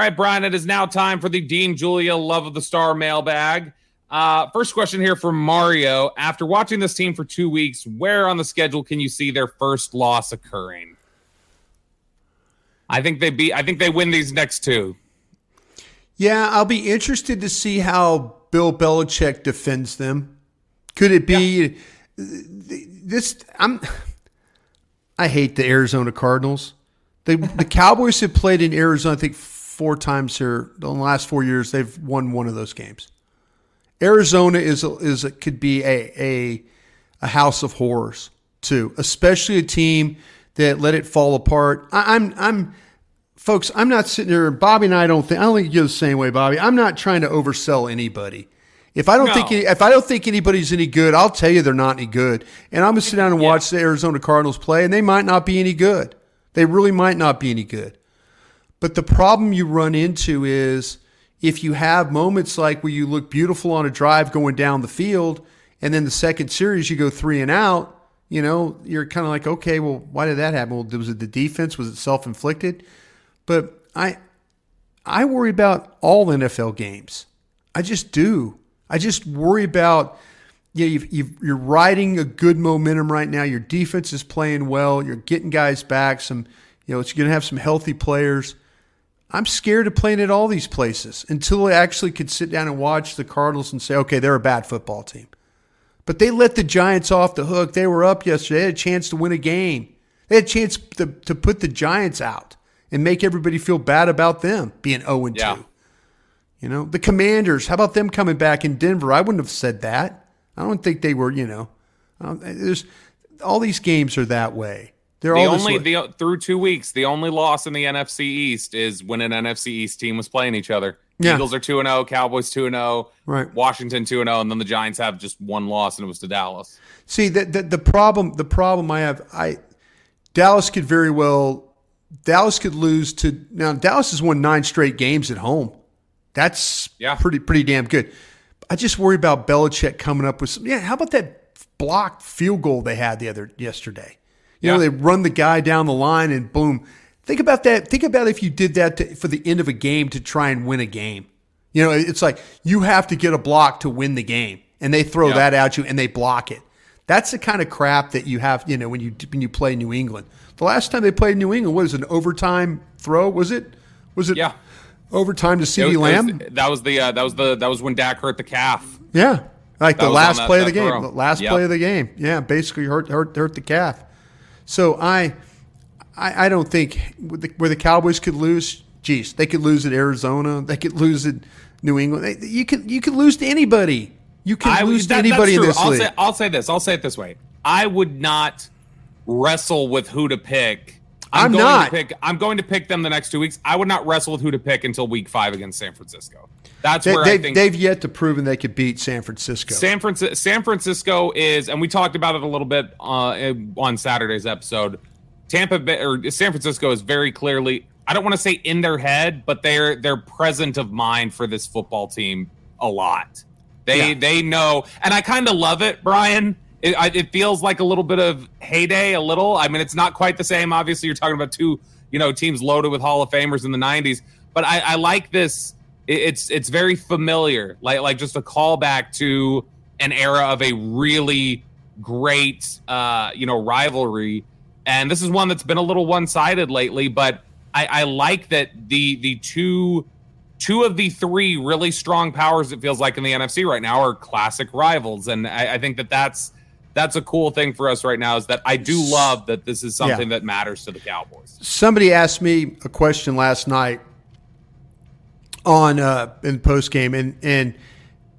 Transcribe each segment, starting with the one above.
All right, Bryan, it is now time for the Dean Julia Love of the Star mailbag. Uh, first question here from Mario. After watching this team for two weeks, where on the schedule can you see their first loss occurring? I think they be. I think they win these next two. Yeah, I'll be interested to see how Bill Belichick defends them. Could it be yeah. this? I'm. I hate the Arizona Cardinals. The the Cowboys have played in Arizona. I think four times here in the last four years. They've won one of those games. Arizona is is could be a a a house of horrors too, especially a team that let it fall apart. I, I'm I'm folks. I'm not sitting here. Bobby and I don't think. I don't think you're the same way, Bobby. I'm not trying to oversell anybody. If I don't no. think if I don't think anybody's any good, I'll tell you they're not any good. And I'm gonna sit down and yeah. watch the Arizona Cardinals play, and they might not be any good. They really might not be any good. But the problem you run into is if you have moments like where you look beautiful on a drive going down the field, and then the second series you go three and out, you know, you're kind of like, okay, well, why did that happen? Well, was it the defense? Was it self inflicted? But I, I worry about all NFL games. I just do. I just worry about you know, you are riding a good momentum right now. Your defense is playing well. You're getting guys back. Some, you know, it's going to have some healthy players. I'm scared of playing at all these places until I actually could sit down and watch the Cardinals and say, okay, they're a bad football team. But they let the Giants off the hook. They were up yesterday. They had a chance to win a game. They had a chance to, to put the Giants out and make everybody feel bad about them being 0 2. Yeah. You know, the Commanders, how about them coming back in Denver? I wouldn't have said that. I don't think they were, you know, um, there's all these games are that way. They're the only the through two weeks. The only loss in the NFC East is when an NFC East team was playing each other. Yeah. Eagles are two and zero, oh, Cowboys two and zero, oh, right? Washington two and zero, oh, and then the Giants have just one loss, and it was to Dallas. See, the, the the problem the problem I have, I Dallas could very well Dallas could lose to now. Dallas has won nine straight games at home. That's yeah. pretty pretty damn good. I just worry about Belichick coming up with some. Yeah, how about that blocked field goal they had the other yesterday? You yeah. know, they run the guy down the line and boom. Think about that. Think about if you did that to, for the end of a game to try and win a game. You know, it's like you have to get a block to win the game, and they throw yeah. that at you and they block it. That's the kind of crap that you have. You know, when you when you play New England. The last time they played New England was an overtime throw. Was it? Was it? Yeah. Overtime to CeeDee Lamb. Was, that was the uh, that was the that was when Dak hurt the calf. Yeah, like that the last that, play of the game. The last yep. play of the game. Yeah, basically hurt hurt hurt the calf. So I, I, I don't think where the Cowboys could lose. Geez, they could lose at Arizona. They could lose at New England. You could you could lose to anybody. You can I, lose that, to anybody in this I'll league. Say, I'll say this. I'll say it this way. I would not wrestle with who to pick. I'm, I'm going not. To pick, I'm going to pick them the next two weeks. I would not wrestle with who to pick until week five against San Francisco. That's they, where they've, I think they've yet to proven they could beat San Francisco. San Francisco, San Francisco is, and we talked about it a little bit uh, on Saturday's episode. Tampa Bay or San Francisco is very clearly, I don't want to say in their head, but they're they're present of mind for this football team a lot. They yeah. they know, and I kind of love it, Bryan. It, I, it feels like a little bit of heyday, a little. I mean, it's not quite the same. Obviously, you're talking about two, you know, teams loaded with Hall of Famers in the '90s, but I, I like this it's it's very familiar, like like just a callback to an era of a really great uh, you know rivalry. And this is one that's been a little one sided lately, but I, I like that the the two two of the three really strong powers it feels like in the NFC right now are classic rivals, and I, I, think that that's that's a cool thing for us right now. Is that I do love that this is something yeah. that matters to the Cowboys. Somebody asked me a question last night on uh, in post game, and and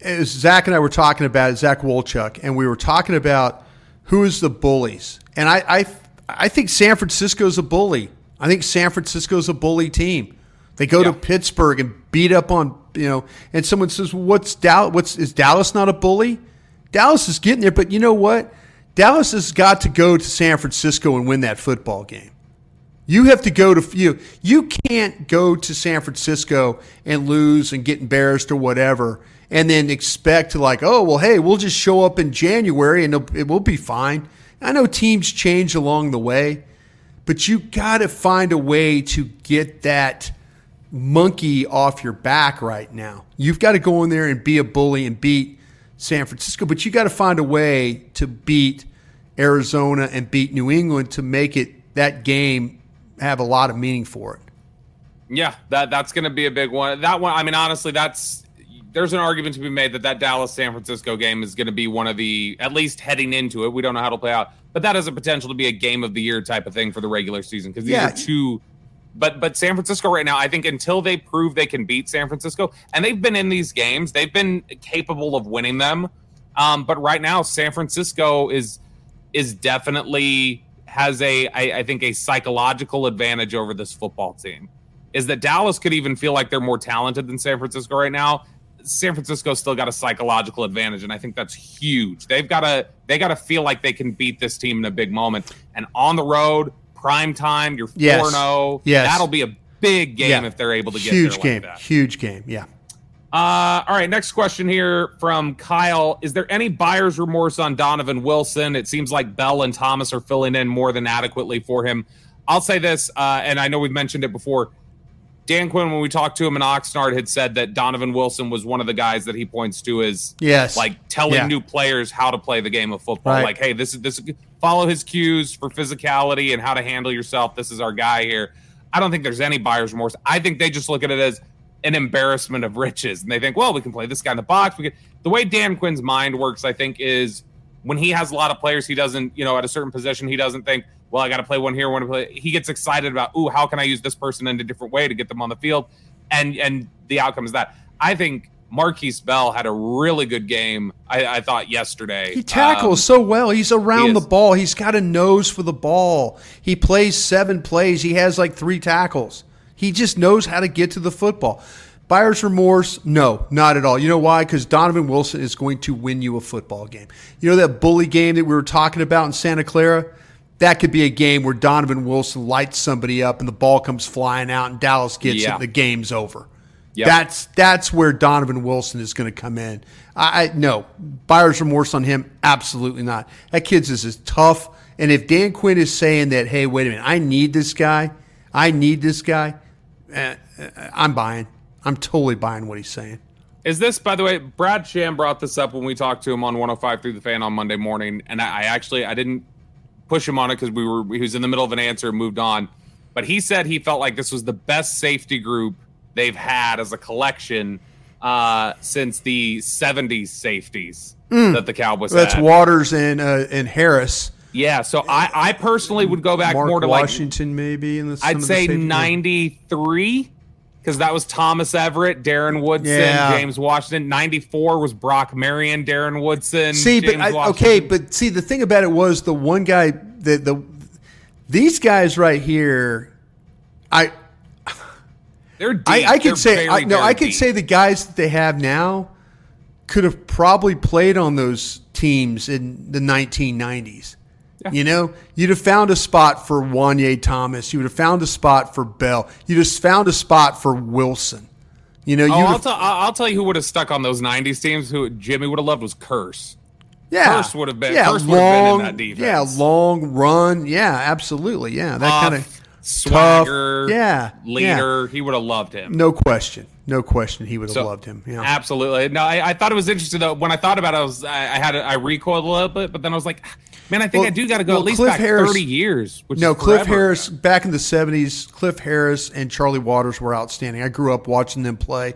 as Zach and I were talking about it, Zach Wolchuk, and we were talking about who is the bullies, and I I, I think San Francisco's a bully. I think San Francisco's a bully team. They go to Pittsburgh and beat up on you know, and someone says, "What's Dallas? What's is Dallas not a bully?" Dallas is getting there, but you know what? Dallas has got to go to San Francisco and win that football game. You have to go to you. You can't go to San Francisco and lose and get embarrassed or whatever, and then expect to like, oh well, hey, we'll just show up in January and it will be fine. I know teams change along the way, but you got to find a way to get that monkey off your back right now. You've got to go in there and be a bully and beat San Francisco, but you got to find a way to beat Arizona and beat New England to make it that game have a lot of meaning for it. Yeah, that that's going to be a big one. That one, I mean, honestly, that's there's an argument to be made that that Dallas San Francisco game is going to be one of the at least heading into it. We don't know how to play out, but that has a potential to be a game of the year type of thing for the regular season because these Yeah. are two. But but San Francisco right now, I think until they prove they can beat San Francisco, and they've been in these games, they've been capable of winning them. Um, but right now, San Francisco is is definitely has a I, I think a psychological advantage over this football team. Is that Dallas could even feel like they're more talented than San Francisco right now. San Francisco's still got a psychological advantage, and I think that's huge. They've got to they got to feel like they can beat this team in a big moment. And on the road, prime time, you're four Yes. zero. Yes. that'll be a big game Yeah. if they're able to get Huge there game. like. Huge game. Yeah. Uh, all right, next question here from Kyle. Is there any buyer's remorse on Donovan Wilson? It seems like Bell and Thomas are filling in more than adequately for him. I'll say this, uh, and I know we've mentioned it before. Dan Quinn, when we talked to him in Oxnard, had said that Donovan Wilson was one of the guys that he points to as Yes. like telling Yeah. new players how to play the game of football. Right. Like, hey, this is this follow his cues for physicality and how to handle yourself. This is our guy here. I don't think there's any buyer's remorse. I think they just look at it as an embarrassment of riches, and they think, well, we can play this guy in the box. We can. The way Dan Quinn's mind works, I think, is when he has a lot of players, he doesn't, you know, at a certain position, he doesn't think, well, I got to play one here, one to play. He gets excited about, ooh, how can I use this person in a different way to get them on the field, and and the outcome is that. I think Markquese Bell had a really good game. I, I thought yesterday. He tackles Um, so well. He's around he the ball. He's got a nose for the ball. He plays seven plays. He has like three tackles. He just knows how to get to the football. Buyer's remorse? No, not at all. You know why? Because Donovan Wilson is going to win you a football game. You know that bully game that we were talking about in Santa Clara? That could be a game where Donovan Wilson lights somebody up and the ball comes flying out and Dallas gets it and the game's over. Yep. That's that's where Donovan Wilson is going to come in. I, I no buyer's remorse on him. Absolutely not. That kid's is as tough. And if Dan Quinn is saying that, hey, wait a minute, I need this guy, I need this guy, uh, uh, I'm buying. I'm totally buying what he's saying. Is this, by the way, Brad Sham brought this up when we talked to him on 105 through the fan on Monday morning, and I, I actually I didn't push him on it because we were he was in the middle of an answer and moved on, but he said he felt like this was the best safety group they've had as a collection uh, since the 70s safeties that the Cowboys. That's had. Waters and uh, and Harris. yeah, so I I personally would go back Mark more to like Washington, maybe. In the I'd say 93 because that was Thomas Everett, Darren Woodson, Yeah. James Washington. 94 was Brock Marion, Darren Woodson. See, James but I, okay, but see, the thing about it was the one guy that the these guys right here, I they're deep. I, I could say very, I, no, I could deep. say the guys that they have now could have probably played on those teams in the 1990s. You know, you'd have found a spot for Juanyeh Thomas. You would have found a spot for Bell. You just found a spot for Wilson. You know, you Oh, I'll, have, tell, I'll I'll tell you who would have stuck on those 90s teams, who Jimmy would have loved was Kearse. yeah, Kearse would have been- yeah, would have been in long, that defense. yeah, long run, yeah, absolutely, yeah, that Tough, kind of swagger, yeah, leader. He would have loved him. No question, no question, he would have So, loved him. Yeah, Absolutely. No, I, I thought it was interesting though. When I thought about it, I was I, I had a, I recoiled a little bit, but then I was like, man, I think Well- I do got to go well, at least Cliff back Harris- thirty years. No, Cliff Harris ago. back in the seventies. Cliff Harris and Charlie Waters were outstanding. I grew up watching them play.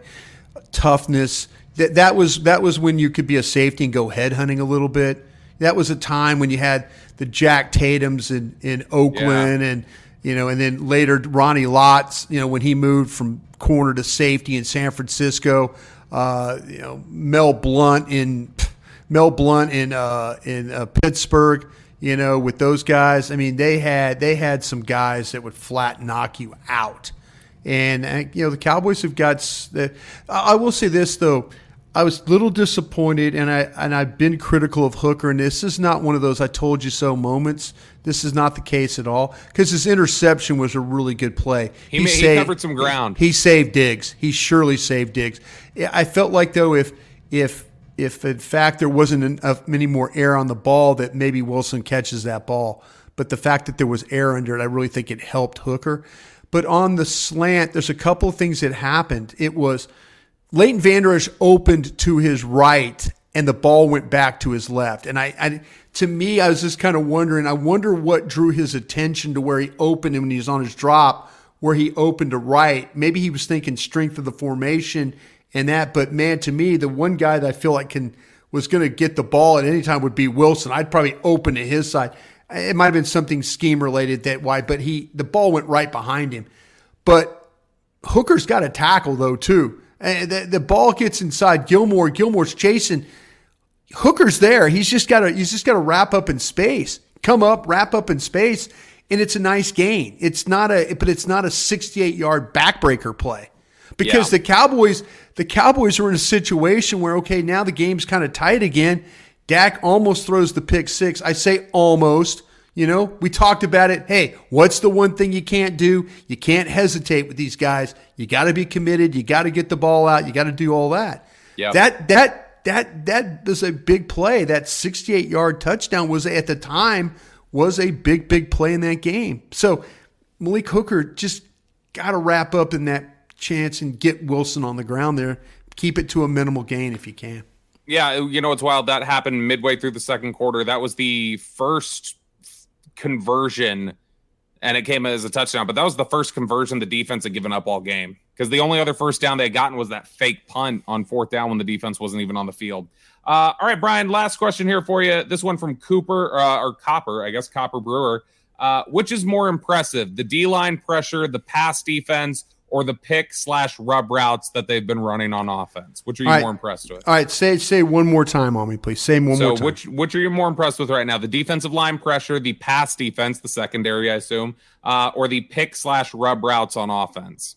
Toughness. That that was that was when you could be a safety and go head hunting a little bit. That was a time when you had the Jack Tatum's in in Oakland and you know, and then later Ronnie Lott's. You know, when he moved from corner to safety in San Francisco. Uh, you know, Mel Blount in Mel Blount in uh, in uh, Pittsburgh. You know, with those guys, I mean, they had they had some guys that would flat knock you out, And uh, you know the Cowboys have got. I will say this though, I was a little disappointed, and I and I've been critical of Hooker, and this is not one of those "I told you so" moments. This is not the case at all because his interception was a really good play. He, he, saved, he covered some ground. He, he saved Diggs. He surely saved Diggs. I felt like though if if if in fact there wasn't enough, many more air on the ball, that maybe Wilson catches that ball. But the fact that there was air under it, I really think it helped Hooker. But on the slant, there's a couple of things that happened. It was Leighton Vander Esch opened to his right, and the ball went back to his left. And I, I to me, I was just kind of wondering. I wonder what drew his attention to where he opened and when he was on his drop, where he opened to right. Maybe he was thinking strength of the formation and that. But man, to me, the one guy that I feel like can was going to get the ball at any time would be Wilson. I'd probably open to his side. It might have been something scheme related that why, but he the ball went right behind him. But Hooker's got a tackle though too. Eh, the, the ball gets inside Gilmore. Gilmore's chasing. Hooker's there. He's just got to he's just got to wrap up in space. Come up, wrap up in space, and it's a nice gain. It's not a but it's not a 68 yard backbreaker play because yeah. the Cowboys the Cowboys are in a situation where okay now the game's kind of tight again. Dak almost throws the pick six. I say almost. You know, we talked about it. Hey, what's the one thing you can't do? You can't hesitate with these guys. You got to be committed. You got to get the ball out. You got to do all that. Yeah. That that that that was a big play. That 68 yard touchdown was at the time was a big big play in that game. So Malik Hooker just got to wrap up in that chance and get Wilson on the ground there. Keep it to a minimal gain if you can. Yeah, you know it's wild. That happened midway through the second quarter. That was the first conversion, and it came as a touchdown. But that was the first conversion the defense had given up all game because the only other first down they had gotten was that fake punt on fourth down when the defense wasn't even on the field. Uh, all right, Bryan. Last question here for you. This one from Cooper uh, or Copper, I guess Copper Brewer. Uh, which is more impressive, the D line pressure, the pass defense, or the pick slash rub routes that they've been running on offense? Which are you right. more impressed with? All right, say say one more time on me, please. Say one so more time. So which which are you more impressed with right now? The defensive line pressure, the pass defense, the secondary, I assume, uh, or the pick slash rub routes on offense?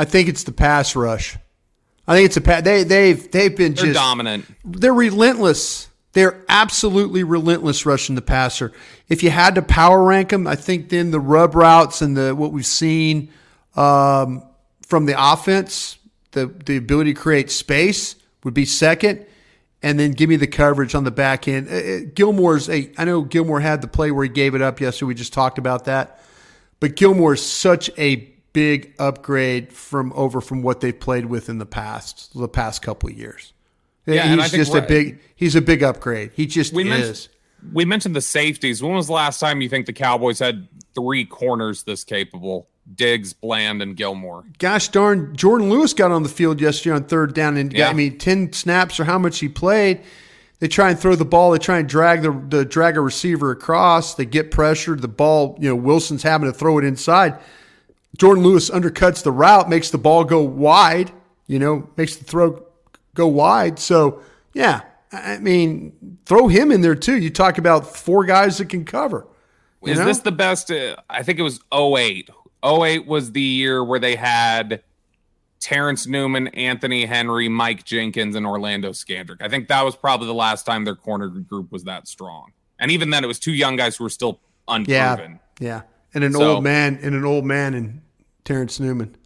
I think it's the pass rush. I think it's a pass. They they've they've been they're just dominant. They're relentless. They're absolutely relentless rushing the passer. If you had to power rank them, I think then the rub routes and the what we've seen um, from the offense, the the ability to create space would be second, and then give me the coverage on the back end. Uh, uh Gilmore's a. I know Gilmore had the play where he gave it up yesterday. We just talked about that, but Gilmore's such a big upgrade from over from what they've played with in the past, the past couple of years. Yeah, he's just a big he's a big upgrade. He just we is. Mentioned, we mentioned the safeties. When was the last time you think the Cowboys had three corners this capable? Diggs, Bland, and Gilmore. Gosh darn, Jourdan Lewis got on the field yesterday on third down and yeah. got I me ten snaps or how much he played. They try and throw the ball. They try and drag the, the drag a receiver across. They get pressured. The ball, you know, Wilson's having to throw it inside. Jourdan Lewis undercuts the route, makes the ball go wide, you know, makes the throw go wide. So, yeah, I mean, throw him in there too. You talk about four guys that can cover. Is know? this the best? Uh, I think it was 08. 08 was the year where they had Terrence Newman, Anthony Henry, Mike Jenkins, and Orlando Scandrick. I think that was probably the last time their corner group was that strong. And even then, it was two young guys who were still unproven. Yeah. Yeah and an so, old man and an old man and Terrence Newman.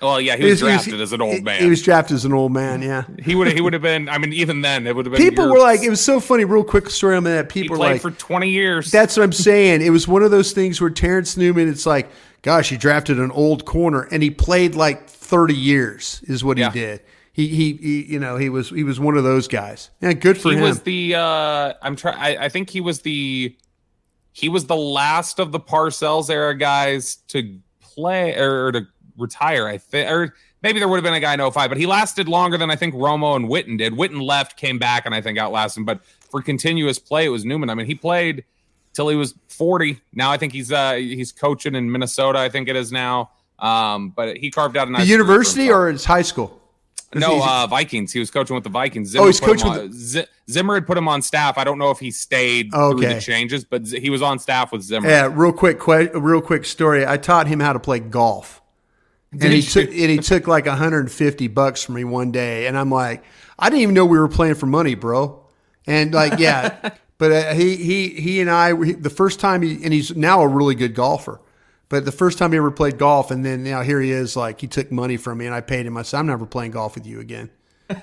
Well, yeah, he was, he was drafted he as an old man. He was drafted as an old man. Yeah, he would he would have been. I mean, even then, it would have been. People were like, it was so funny. Real quick story on that. People were like, for twenty years. That's what I'm saying. It was one of those things where Terrence Newman. It's like, gosh, he drafted an old corner, and he played like thirty years. Is what yeah. he did. He, he, he, you know, he was he was one of those guys. Yeah, good for he him. He was the. uh I'm trying. I think he was the he was the last of the Parcells era guys to play or, to retire. I think, or maybe there would have been a guy in 05, but he lasted longer than I think Romo and Witten did. Witten left, came back, and I think outlasted him. But for continuous play, it was Newman. I mean, he played till he was 40. Now I think he's uh he's coaching in Minnesota. I think it is now. Um, but he carved out a nice the university or it's high school? No he- uh, Vikings. He was coaching with the Vikings. Oh, he's coaching on- with Z- Zimmer had put him on staff. I don't know if he stayed through Okay. the changes, but he was on staff with Zimmer. Yeah, real quick, que- real quick story. I taught him how to play golf, and he took and he took like 150 bucks from me one day, and I'm like, I didn't even know we were playing for money, bro. And like, yeah, but uh, he he he and I we- the first time he and he's now a really good golfer. But the first time he ever played golf, and then now here he is, like he took money from me, and I paid him. I said, I'm never playing golf with you again.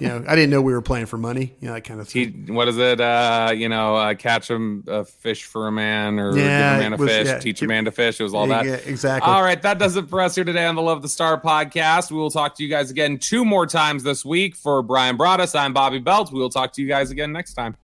You know, I didn't know we were playing for money. You know, that kind of He, what is it? Uh, you know, uh, catch him a fish for a man, or Yeah, give a man a was- fish, yeah, teach a man to fish. It was all Yeah, that. yeah, exactly. All right, that does it for us here today on the Love the Star podcast. We will talk to you guys again two more times this week. For Bryan Broaddus, I'm Bobby Belt. We will talk to you guys again next time.